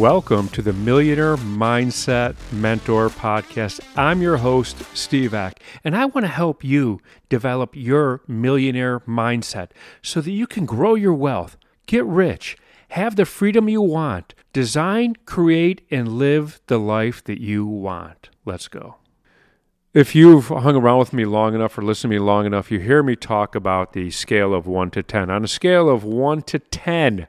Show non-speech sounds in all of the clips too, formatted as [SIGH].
Welcome to the Millionaire Mindset Mentor Podcast. I'm your host, Steve Ek, and I want to help you develop your millionaire mindset so that you can grow your wealth, get rich, have the freedom you want, design, create, and live the life that you want. Let's go. If you've hung around with me long enough or listened to me long enough, you hear me talk about the scale of 1 to 10. On a scale of 1 to 10,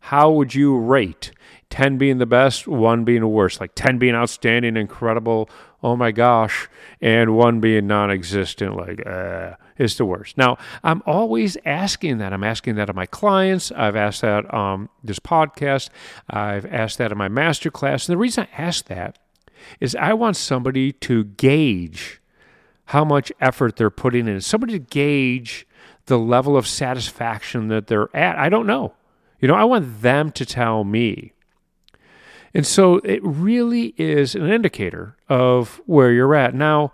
how would you rate? 10 being the best, 1 being the worst. Like 10 being outstanding, incredible, oh my gosh, and 1 being non existent, like, uh, is the worst. Now, I'm always asking that. I'm asking that of my clients. I've asked that on um, this podcast. I've asked that in my master class. And the reason I ask that is I want somebody to gauge how much effort they're putting in, somebody to gauge the level of satisfaction that they're at. I don't know. You know, I want them to tell me. And so it really is an indicator of where you're at. Now,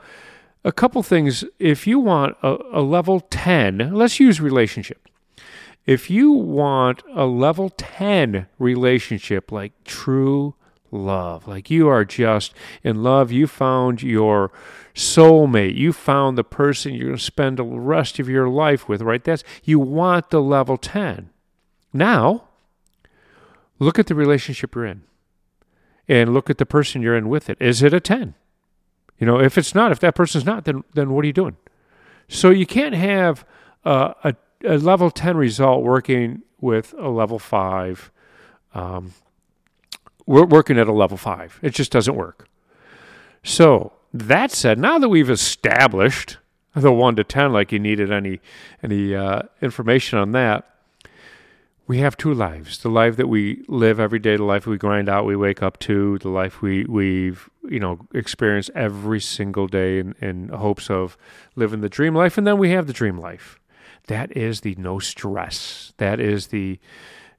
a couple things. If you want a, a level 10, let's use relationship. If you want a level 10 relationship, like true love. Like you are just in love. You found your soulmate. You found the person you're going to spend the rest of your life with, right? That's you want the level 10. Now, look at the relationship you're in. And look at the person you're in with it. Is it a 10? You know, if it's not, if that person's not, then then what are you doing? So you can't have a, a level 10 result working with a level 5 um, we're working at a level five. It just doesn't work. So that said, now that we've established the one to ten, like you needed any any uh, information on that, we have two lives: the life that we live every day, the life we grind out, we wake up to, the life we we've you know experienced every single day in, in hopes of living the dream life, and then we have the dream life. That is the no stress. That is the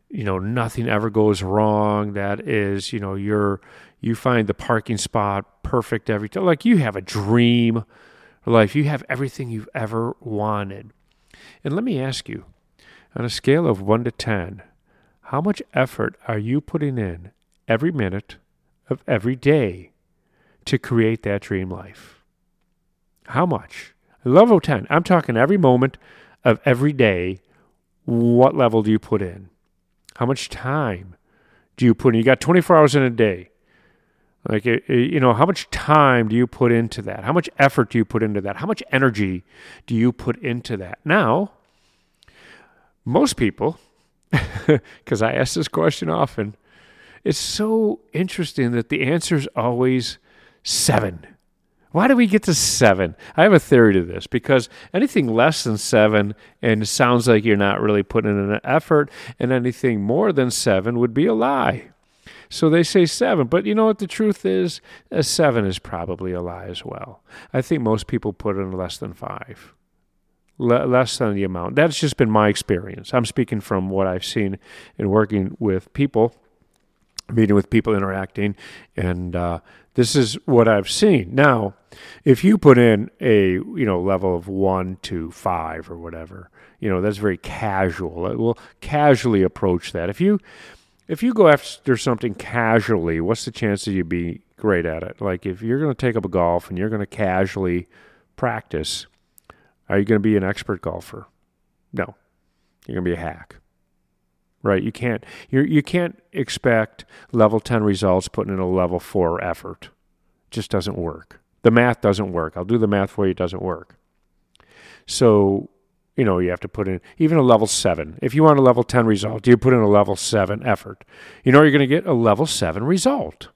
you know nothing ever goes wrong that is you know you're you find the parking spot perfect every time like you have a dream life you have everything you've ever wanted and let me ask you on a scale of 1 to 10 how much effort are you putting in every minute of every day to create that dream life how much level 10 i'm talking every moment of every day what level do you put in how much time do you put in? You got 24 hours in a day. Like, eh, eh, you know, how much time do you put into that? How much effort do you put into that? How much energy do you put into that? Now, most people, [LAUGHS] because I ask this question often, it's so interesting that the answer is always seven. Why do we get to seven? I have a theory to this because anything less than seven and it sounds like you're not really putting in an effort, and anything more than seven would be a lie. So they say seven, but you know what the truth is? A seven is probably a lie as well. I think most people put in less than five, Le- less than the amount. That's just been my experience. I'm speaking from what I've seen in working with people meeting with people, interacting, and uh, this is what I've seen. Now, if you put in a you know level of one to five or whatever, you know that's very casual. We'll casually approach that. If you if you go after something casually, what's the chance that you'd be great at it? Like if you're going to take up a golf and you're going to casually practice, are you going to be an expert golfer? No, you're going to be a hack right? You can't you you can't expect level 10 results putting in a level 4 effort. It just doesn't work. The math doesn't work. I'll do the math for you, it doesn't work. So, you know, you have to put in even a level 7. If you want a level 10 result, you put in a level 7 effort. You know you're going to get a level 7 result.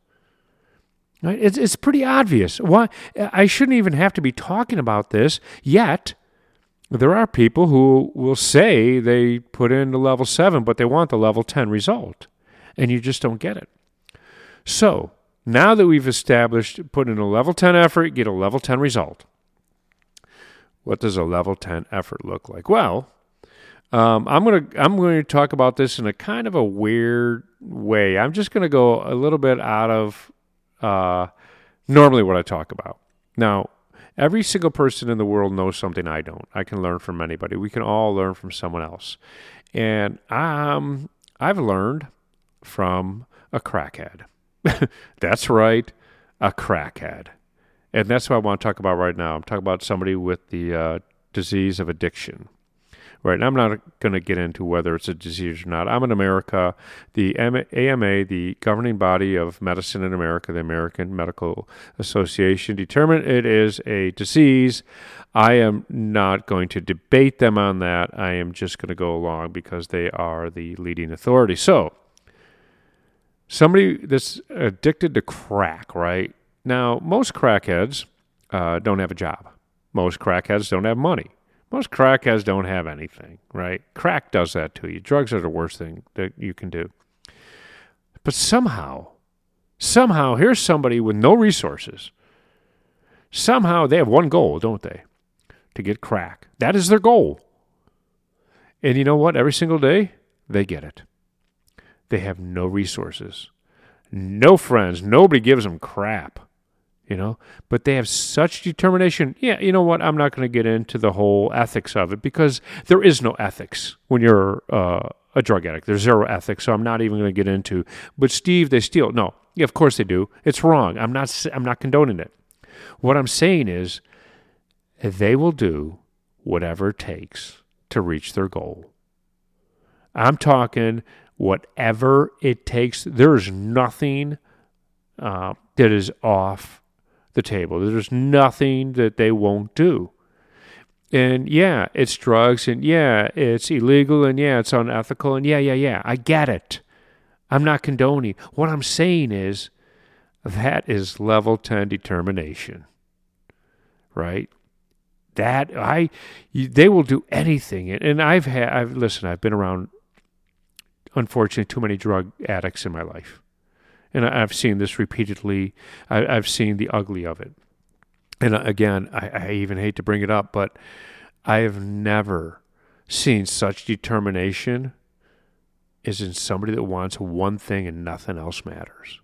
Right? It's it's pretty obvious. Why I shouldn't even have to be talking about this yet there are people who will say they put in the level 7, but they want the level 10 result, and you just don't get it. So, now that we've established put in a level 10 effort, get a level 10 result. What does a level 10 effort look like? Well, um, I'm gonna I'm going to talk about this in a kind of a weird way. I'm just going to go a little bit out of uh, normally what I talk about. Now, Every single person in the world knows something I don't. I can learn from anybody. We can all learn from someone else. And um, I've learned from a crackhead. [LAUGHS] that's right, a crackhead. And that's what I want to talk about right now. I'm talking about somebody with the uh, disease of addiction. Right. And I'm not going to get into whether it's a disease or not. I'm in America. The AMA, the governing body of medicine in America, the American Medical Association, determined it is a disease. I am not going to debate them on that. I am just going to go along because they are the leading authority. So, somebody that's addicted to crack, right? Now, most crackheads uh, don't have a job. Most crackheads don't have money. Most crackheads don't have anything, right? Crack does that to you. Drugs are the worst thing that you can do. But somehow, somehow, here's somebody with no resources. Somehow they have one goal, don't they? To get crack. That is their goal. And you know what? Every single day, they get it. They have no resources, no friends. Nobody gives them crap you know? But they have such determination. Yeah you know what? I'm not going to get into the whole ethics of it because there is no ethics when you're uh, a drug addict. There's zero ethics so i'm not even going to get into but steve they steal. No. Yeah of course they do. It's wrong. I'm not i'm not condoning it. What i'm saying is they will do whatever it takes to reach their goal. I'm talking whatever it takes. There's nothing uh, that is off the table. There's nothing that they won't do. And yeah, it's drugs, and yeah, it's illegal, and yeah, it's unethical, and yeah, yeah, yeah. I get it. I'm not condoning. What I'm saying is that is level 10 determination, right? That I, they will do anything. And I've had, I've, listen, I've been around, unfortunately, too many drug addicts in my life and I've seen this repeatedly. I, have seen the ugly of it. And uh, again, I, I even hate to bring it up, but I have never seen such determination as in somebody that wants one thing and nothing else matters.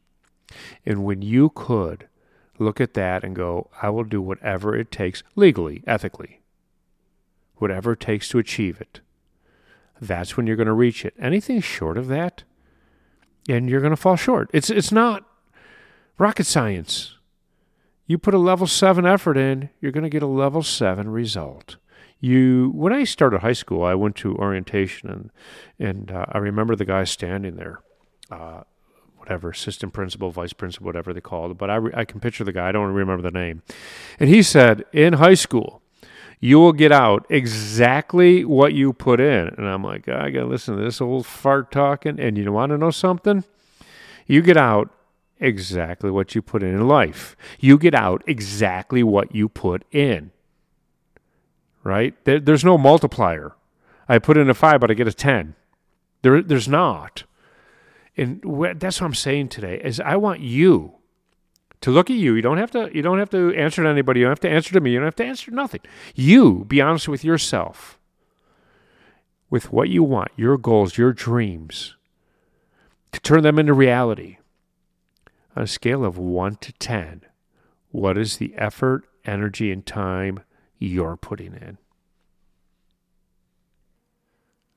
And when you could look at that and go, I will do whatever it takes, legally, ethically, whatever it takes to achieve it, that's when you're going to reach it. Anything short of that, and you're going to fall short. It's it's not rocket science. You put a level 7 effort in, you're going to get a level 7 result. You when I started high school, I went to orientation and and uh, I remember the guy standing there. Uh, whatever assistant principal, vice principal, whatever they called it. But I, re- I can picture the guy. I don't remember the name. And he said, in high school, you will get out exactly what you put in. And I'm like, ah, I got to listen to this old fart talking. And you want to know something? You get out exactly what you put in in life. You get out exactly what you put in. Right? There, there's no multiplier. I put in a five, but I get a 10. There, there's not. And that's what I'm saying today is I want you to look at you. You don't have to you don't have to answer to anybody. You don't have to answer to me. You don't have to answer to nothing. You be honest with yourself. With what you want, your goals, your dreams, to turn them into reality. On a scale of 1 to 10, what is the effort, energy, and time you're putting in?